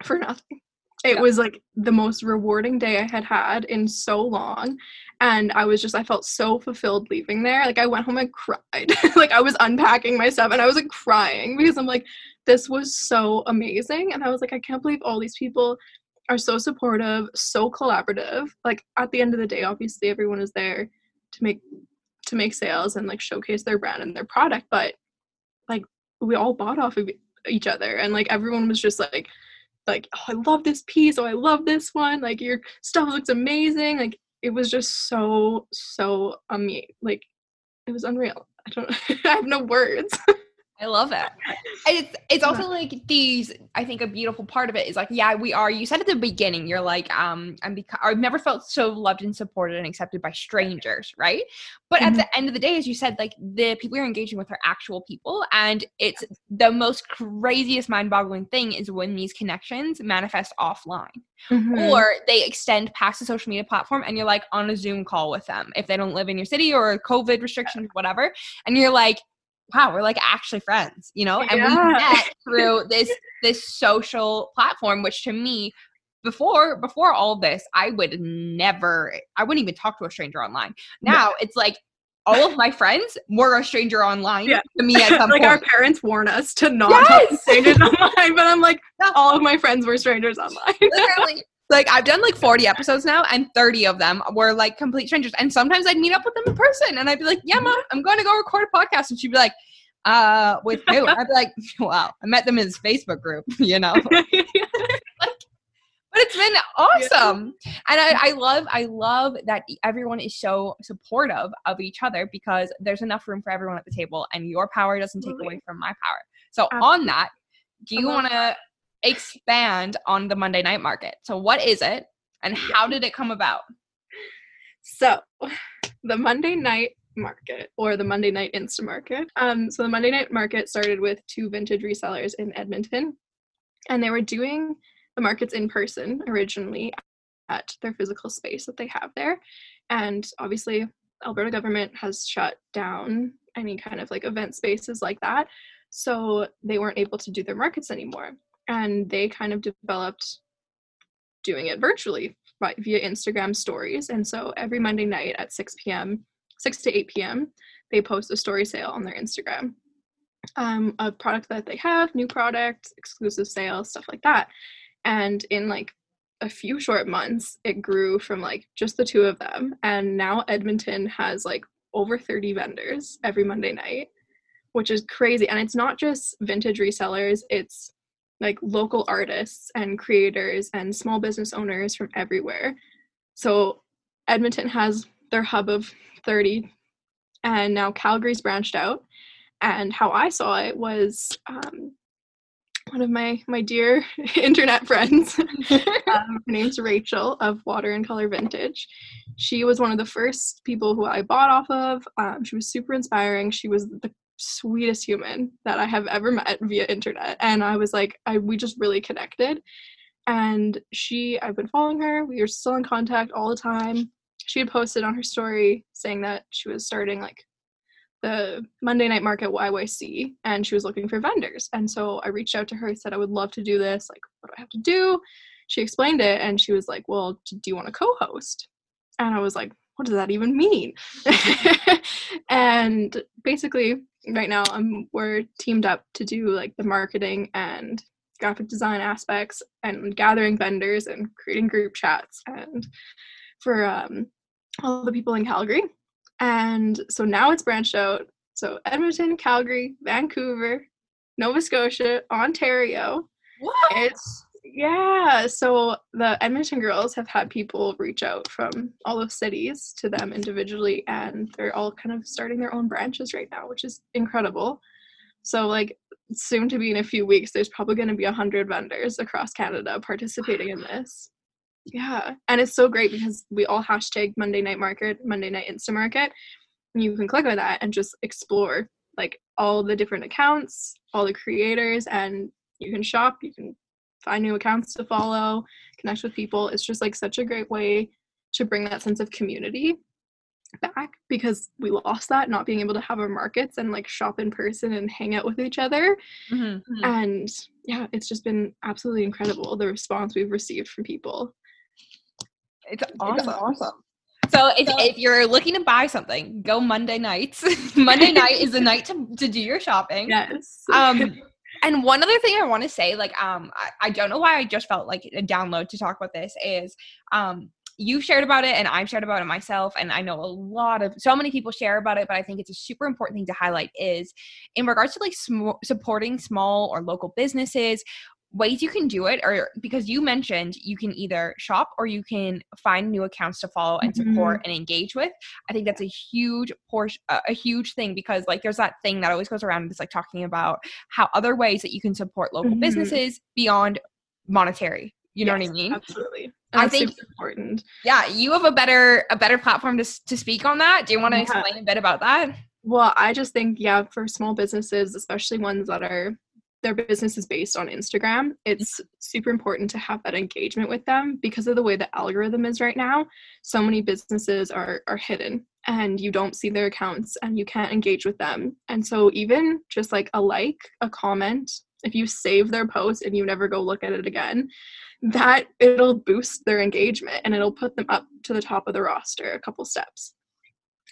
for nothing. It yeah. was like the most rewarding day i had had in so long and i was just i felt so fulfilled leaving there. Like i went home and cried. Like i was unpacking my stuff and i was like crying because i'm like this was so amazing. And i was like i can't believe all these people are so supportive so collaborative. Like at the end of the day obviously everyone is there to make to make sales and like showcase their brand and their product but like we all bought off of each other and like everyone was just like like oh, i love this piece. Oh i love this one. Like your stuff looks amazing. Like it was just so so amazing like it was unreal. I don't i have no words I love it. It's it's also like these. I think a beautiful part of it is like, yeah, we are. You said at the beginning, you're like, um, I'm because I've never felt so loved and supported and accepted by strangers, right? But mm-hmm. at the end of the day, as you said, like the people you're engaging with are actual people, and it's the most craziest, mind-boggling thing is when these connections manifest offline, mm-hmm. or they extend past the social media platform, and you're like on a Zoom call with them if they don't live in your city or COVID restrictions, whatever, and you're like wow, we're like actually friends, you know? And yeah. we met through this this social platform, which to me, before before all this, I would never I wouldn't even talk to a stranger online. Now it's like all of my friends were a stranger online yeah. to me at some like point. our parents warn us to not yes! talk to strangers online, but I'm like, all of my friends were strangers online. Literally like I've done like 40 episodes now and 30 of them were like complete strangers. And sometimes I'd meet up with them in person and I'd be like, yeah, mom, I'm going to go record a podcast. And she'd be like, uh, with who? I'd be like, wow, I met them in his Facebook group, you know? like, but it's been awesome. Yeah. And I, I love, I love that everyone is so supportive of each other because there's enough room for everyone at the table and your power doesn't take away from my power. So Absolutely. on that, do you want to expand on the Monday night market. So, what is it and how did it come about? So, the Monday night market or the Monday night Insta market. Um, so, the Monday night market started with two vintage resellers in Edmonton, and they were doing the markets in person originally at their physical space that they have there. And obviously, Alberta government has shut down any kind of like event spaces like that. So they weren't able to do their markets anymore and they kind of developed doing it virtually right, via Instagram stories. And so every Monday night at 6 p.m., 6 to 8 p.m., they post a story sale on their Instagram um, of product that they have, new products, exclusive sales, stuff like that. And in like a few short months, it grew from like just the two of them. And now Edmonton has like over 30 vendors every Monday night, which is crazy. And it's not just vintage resellers, it's like local artists and creators and small business owners from everywhere. So Edmonton has their hub of 30 and now Calgary's branched out. And how I saw it was um, one of my my dear internet friends. um, her name's Rachel of Water and Color Vintage. She was one of the first people who I bought off of. Um, she was super inspiring. She was the sweetest human that I have ever met via internet. And I was like, I we just really connected. And she, I've been following her. We are still in contact all the time. She had posted on her story saying that she was starting like the Monday night market YYC and she was looking for vendors. And so I reached out to her, said I would love to do this. Like, what do I have to do? She explained it and she was like, Well, do you want to co host? And I was like, What does that even mean? and basically, right now, I'm, we're teamed up to do like the marketing and graphic design aspects and gathering vendors and creating group chats and for um, all the people in Calgary. And so now it's branched out. So Edmonton, Calgary, Vancouver, Nova Scotia, Ontario. What? It's yeah. So the Edmonton girls have had people reach out from all of cities to them individually, and they're all kind of starting their own branches right now, which is incredible. So like soon to be in a few weeks, there's probably going to be a hundred vendors across Canada participating in this. Yeah, and it's so great because we all hashtag Monday Night Market, Monday Night Insta Market. You can click on that and just explore like all the different accounts, all the creators, and you can shop. You can find new accounts to follow, connect with people. It's just like such a great way to bring that sense of community back because we lost that not being able to have our markets and like shop in person and hang out with each other mm-hmm. and yeah it's just been absolutely incredible the response we've received from people it's awesome. It's awesome. So if, if you're looking to buy something, go Monday nights. Monday night is the night to, to do your shopping. Yes. Um, and one other thing I want to say, like, um, I, I don't know why I just felt like a download to talk about this is, um, you've shared about it and I've shared about it myself and I know a lot of so many people share about it but I think it's a super important thing to highlight is in regards to like sm- supporting small or local businesses ways you can do it or because you mentioned you can either shop or you can find new accounts to follow and support mm-hmm. and engage with. I think that's a huge portion a huge thing because like there's that thing that always goes around it's like talking about how other ways that you can support local mm-hmm. businesses beyond monetary. You know what i mean? absolutely. I think important. Yeah you have a better a better platform to, to speak on that. Do you want to yeah. explain a bit about that? Well i just think yeah for small businesses especially ones that are their business is based on Instagram, mm-hmm. it's super important to have that engagement with them because of the way the algorithm is right now. So many businesses are are hidden and you don't see their accounts and you can't engage with them. And so even just like a like, a comment, if you save their post and you never go look at it again, that it'll boost their engagement and it'll put them up to the top of the roster a couple steps.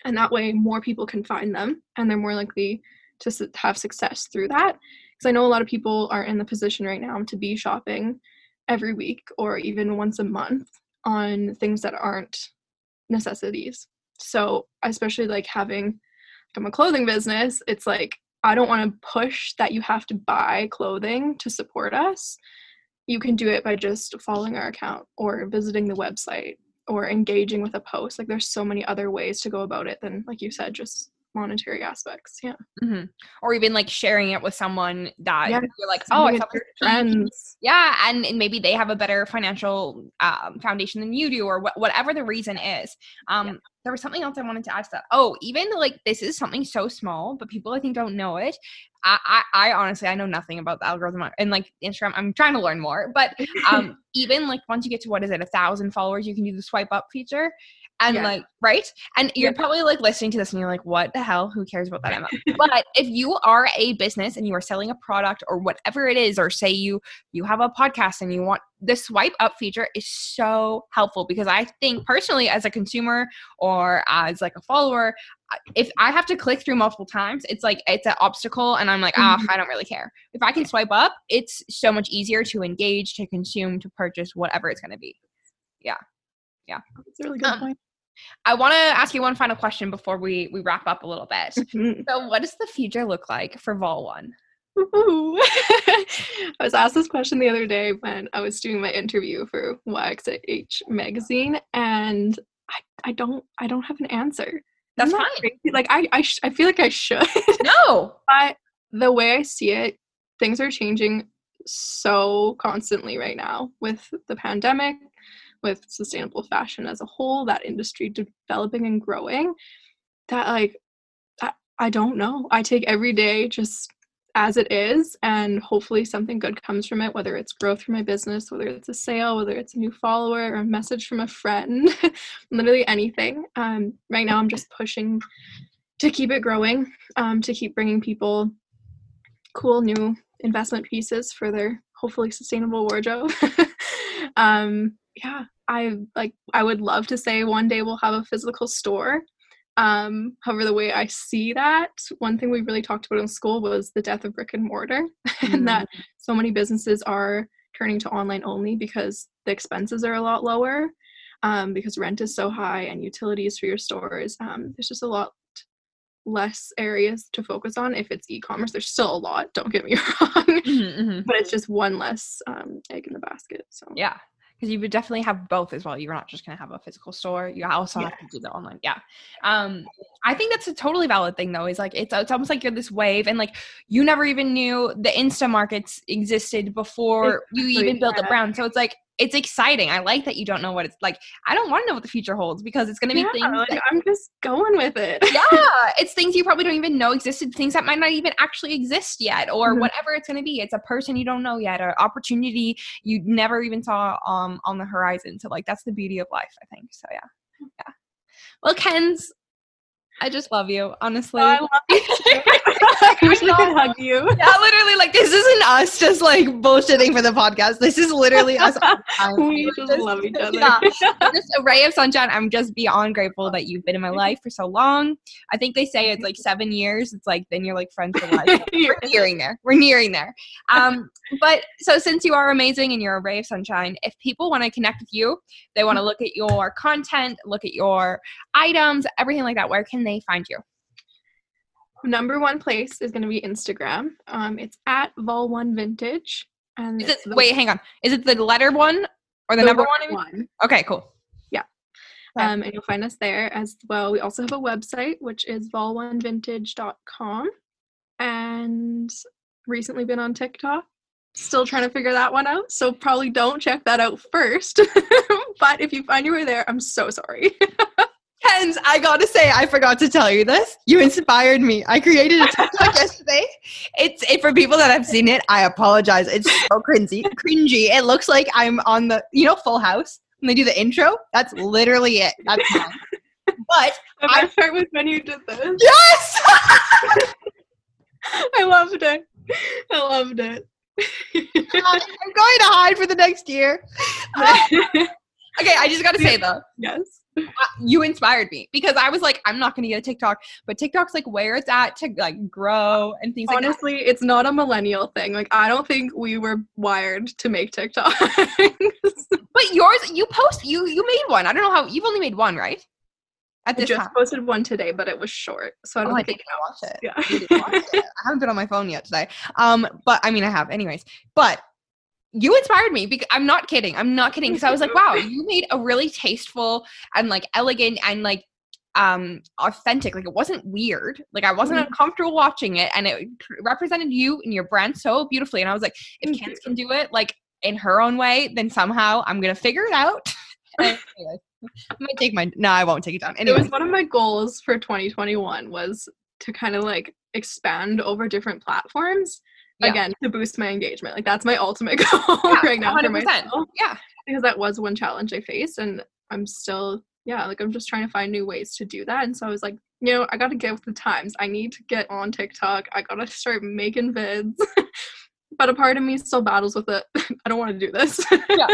And that way more people can find them and they're more likely to have success through that because I know a lot of people are in the position right now to be shopping every week or even once a month on things that aren't necessities. So, especially like having from a clothing business, it's like I don't want to push that you have to buy clothing to support us. You can do it by just following our account or visiting the website or engaging with a post. Like there's so many other ways to go about it than like you said just monetary aspects. Yeah. Mm-hmm. Or even like sharing it with someone that yeah. you're like, oh, I friends. Yeah. And, and maybe they have a better financial um, foundation than you do, or wh- whatever the reason is. Um, yeah. There was something else I wanted to ask that. Oh, even like this is something so small, but people I think don't know it. I, I, I honestly I know nothing about the algorithm and like Instagram. I'm trying to learn more, but um, even like once you get to what is it, a thousand followers, you can do the swipe up feature and yeah. like right? And you're yeah. probably like listening to this and you're like what the hell? Who cares about that emma but if you are a business and you are selling a product or whatever it is or say you you have a podcast and you want the swipe up feature is so helpful because i think personally as a consumer or as like a follower if i have to click through multiple times it's like it's an obstacle and i'm like ah mm-hmm. oh, i don't really care. If i can swipe up it's so much easier to engage to consume to purchase whatever it's going to be. Yeah. Yeah. It's a really good um, point I want to ask you one final question before we we wrap up a little bit. Mm-hmm. So, what does the future look like for Vol One? I was asked this question the other day when I was doing my interview for YXH magazine, and I, I don't I don't have an answer. That's fine. Like I I, sh- I feel like I should. No, but the way I see it, things are changing so constantly right now with the pandemic with sustainable fashion as a whole, that industry developing and growing, that like I, I don't know. I take every day just as it is and hopefully something good comes from it whether it's growth for my business whether it's a sale whether it's a new follower or a message from a friend literally anything um, right now i'm just pushing to keep it growing, um, to keep bringing people cool new investment pieces for their hopefully sustainable wardrobe. um, yeah, I like I would love to say one day we'll have a physical store. Um, however, the way I see that, one thing we really talked about in school was the death of brick and mortar, mm-hmm. and that mm. so many businesses are turning to online only because the expenses are a lot lower, um, because rent is so high and utilities for your stores. Um, there's just a lot less areas to focus on if it's e-commerce there's still a lot don't get me wrong mm-hmm, mm-hmm. but it's just one less um, egg in the basket so yeah because you would definitely have both as well. You're not just going to have a physical store. You also yeah. have to do the online. Yeah. Um, I think that's a totally valid thing though. Is like it's it's almost like you're this wave, and like you never even knew the Insta markets existed before exactly. you even built the brand. So it's like it's exciting. I like that you don't know what it's like. I don't want to know what the future holds because it's going to be yeah, things. Like, that, I'm just going with it. yeah, it's things you probably don't even know existed, things that might not even actually exist yet, or mm-hmm. whatever it's going to be. It's a person you don't know yet, or opportunity you never even saw um on the horizon. So like that's the beauty of life, I think. So yeah, yeah. Well, Kenz, I just love you, honestly. Oh, I love you I wish I could hug you. Yeah, literally, like this isn't us just like bullshitting for the podcast. This is literally us. we just, just, love each other. Yeah, just a ray of sunshine. I'm just beyond grateful that you've been in my life for so long. I think they say it's like seven years. It's like then you're like friends for life. We're nearing there. We're nearing there. Um, but so since you are amazing and you're a ray of sunshine, if people want to connect with you, they want to look at your content, look at your items, everything like that. Where can they find you? Number one place is going to be Instagram. Um, it's at Vol One Vintage. And is it, the, wait, hang on. Is it the letter one or the, the number one? one? Okay, cool. Yeah. Um, and you'll find us there as well. We also have a website, which is vol1vintage.com. And recently been on TikTok. Still trying to figure that one out. So probably don't check that out first. but if you find your way there, I'm so sorry. Kenz, I gotta say, I forgot to tell you this. You inspired me. I created a TikTok yesterday. It's it, for people that have seen it. I apologize. It's so cringy. Cringy. It looks like I'm on the you know Full House when they do the intro. That's literally it. That's mine. But I start with when you did this. Yes. I loved it. I loved it. Uh, I'm going to hide for the next year. Uh, okay, I just gotta say though. Yes you inspired me because I was like, I'm not going to get a TikTok, but TikTok's like where it's at to like grow and things. Honestly, like it's not a millennial thing. Like I don't think we were wired to make TikTok. but yours, you post, you you made one. I don't know how you've only made one, right? At this I just time. posted one today, but it was short, so I don't oh, think I it. Yeah, watch it. I haven't been on my phone yet today. Um, but I mean, I have, anyways. But you inspired me because I'm not kidding. I'm not kidding because I was like, wow, you made a really tasteful and like elegant and like um authentic like it wasn't weird like i wasn't mm-hmm. uncomfortable watching it and it represented you and your brand so beautifully and i was like if Kenz can do it like in her own way then somehow i'm gonna figure it out anyway, i might take my no i won't take it down anyway. it was one of my goals for 2021 was to kind of like expand over different platforms yeah. again to boost my engagement. Like that's my ultimate goal yeah, right now 100%. for myself. Yeah. Because that was one challenge I faced and I'm still yeah, like I'm just trying to find new ways to do that. And so I was like, you know, I gotta get with the times. I need to get on TikTok. I gotta start making vids. but a part of me still battles with it. I don't want to do this. yeah.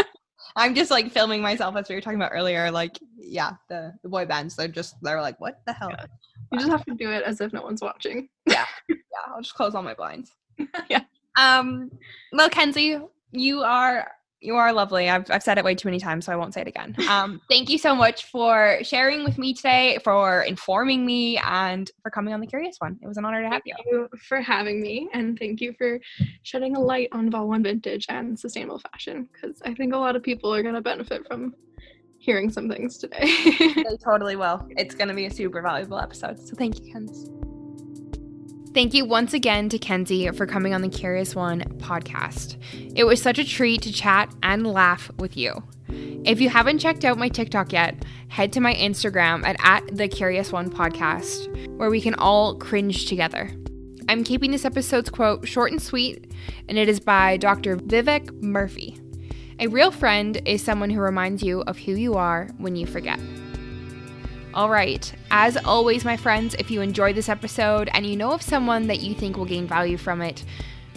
I'm just like filming myself as we were talking about earlier. Like, yeah, the, the boy bands, they're just, they're like, what the hell? Yeah. You just have to do it as if no one's watching. yeah. Yeah. I'll just close all my blinds. yeah. Um, well, Kenzie, you are you are lovely. I've, I've said it way too many times, so I won't say it again. Um, thank you so much for sharing with me today, for informing me, and for coming on the Curious One. It was an honor to have you. Thank you for having me, and thank you for shedding a light on Vol One Vintage and sustainable fashion, because I think a lot of people are going to benefit from hearing some things today. they totally will. It's going to be a super valuable episode. So thank you, Kenz. Thank you once again to Kenzie for coming on the Curious One podcast. It was such a treat to chat and laugh with you. If you haven't checked out my TikTok yet, head to my Instagram at, at the Curious One podcast, where we can all cringe together. I'm keeping this episode's quote short and sweet, and it is by Dr. Vivek Murthy. A real friend is someone who reminds you of who you are when you forget. All right. As always, my friends, if you enjoyed this episode and you know of someone that you think will gain value from it,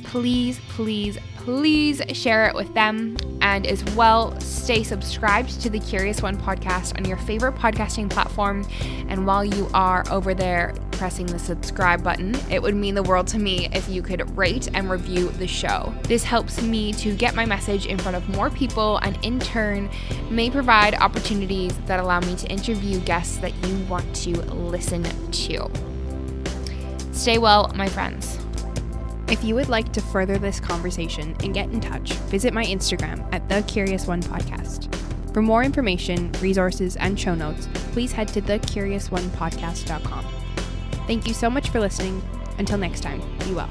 please, please, please share it with them. And as well, stay subscribed to the Curious One podcast on your favorite podcasting platform. And while you are over there pressing the subscribe button, it would mean the world to me if you could rate and review the show. This helps me to get my message in front of more people and in turn may provide opportunities that allow me to interview guests that you want to listen to. Stay well, my friends. If you would like to further this conversation and get in touch, visit my Instagram at The Curious One Podcast. For more information, resources, and show notes, please head to thecuriousonePodcast.com. Thank you so much for listening. Until next time, be well.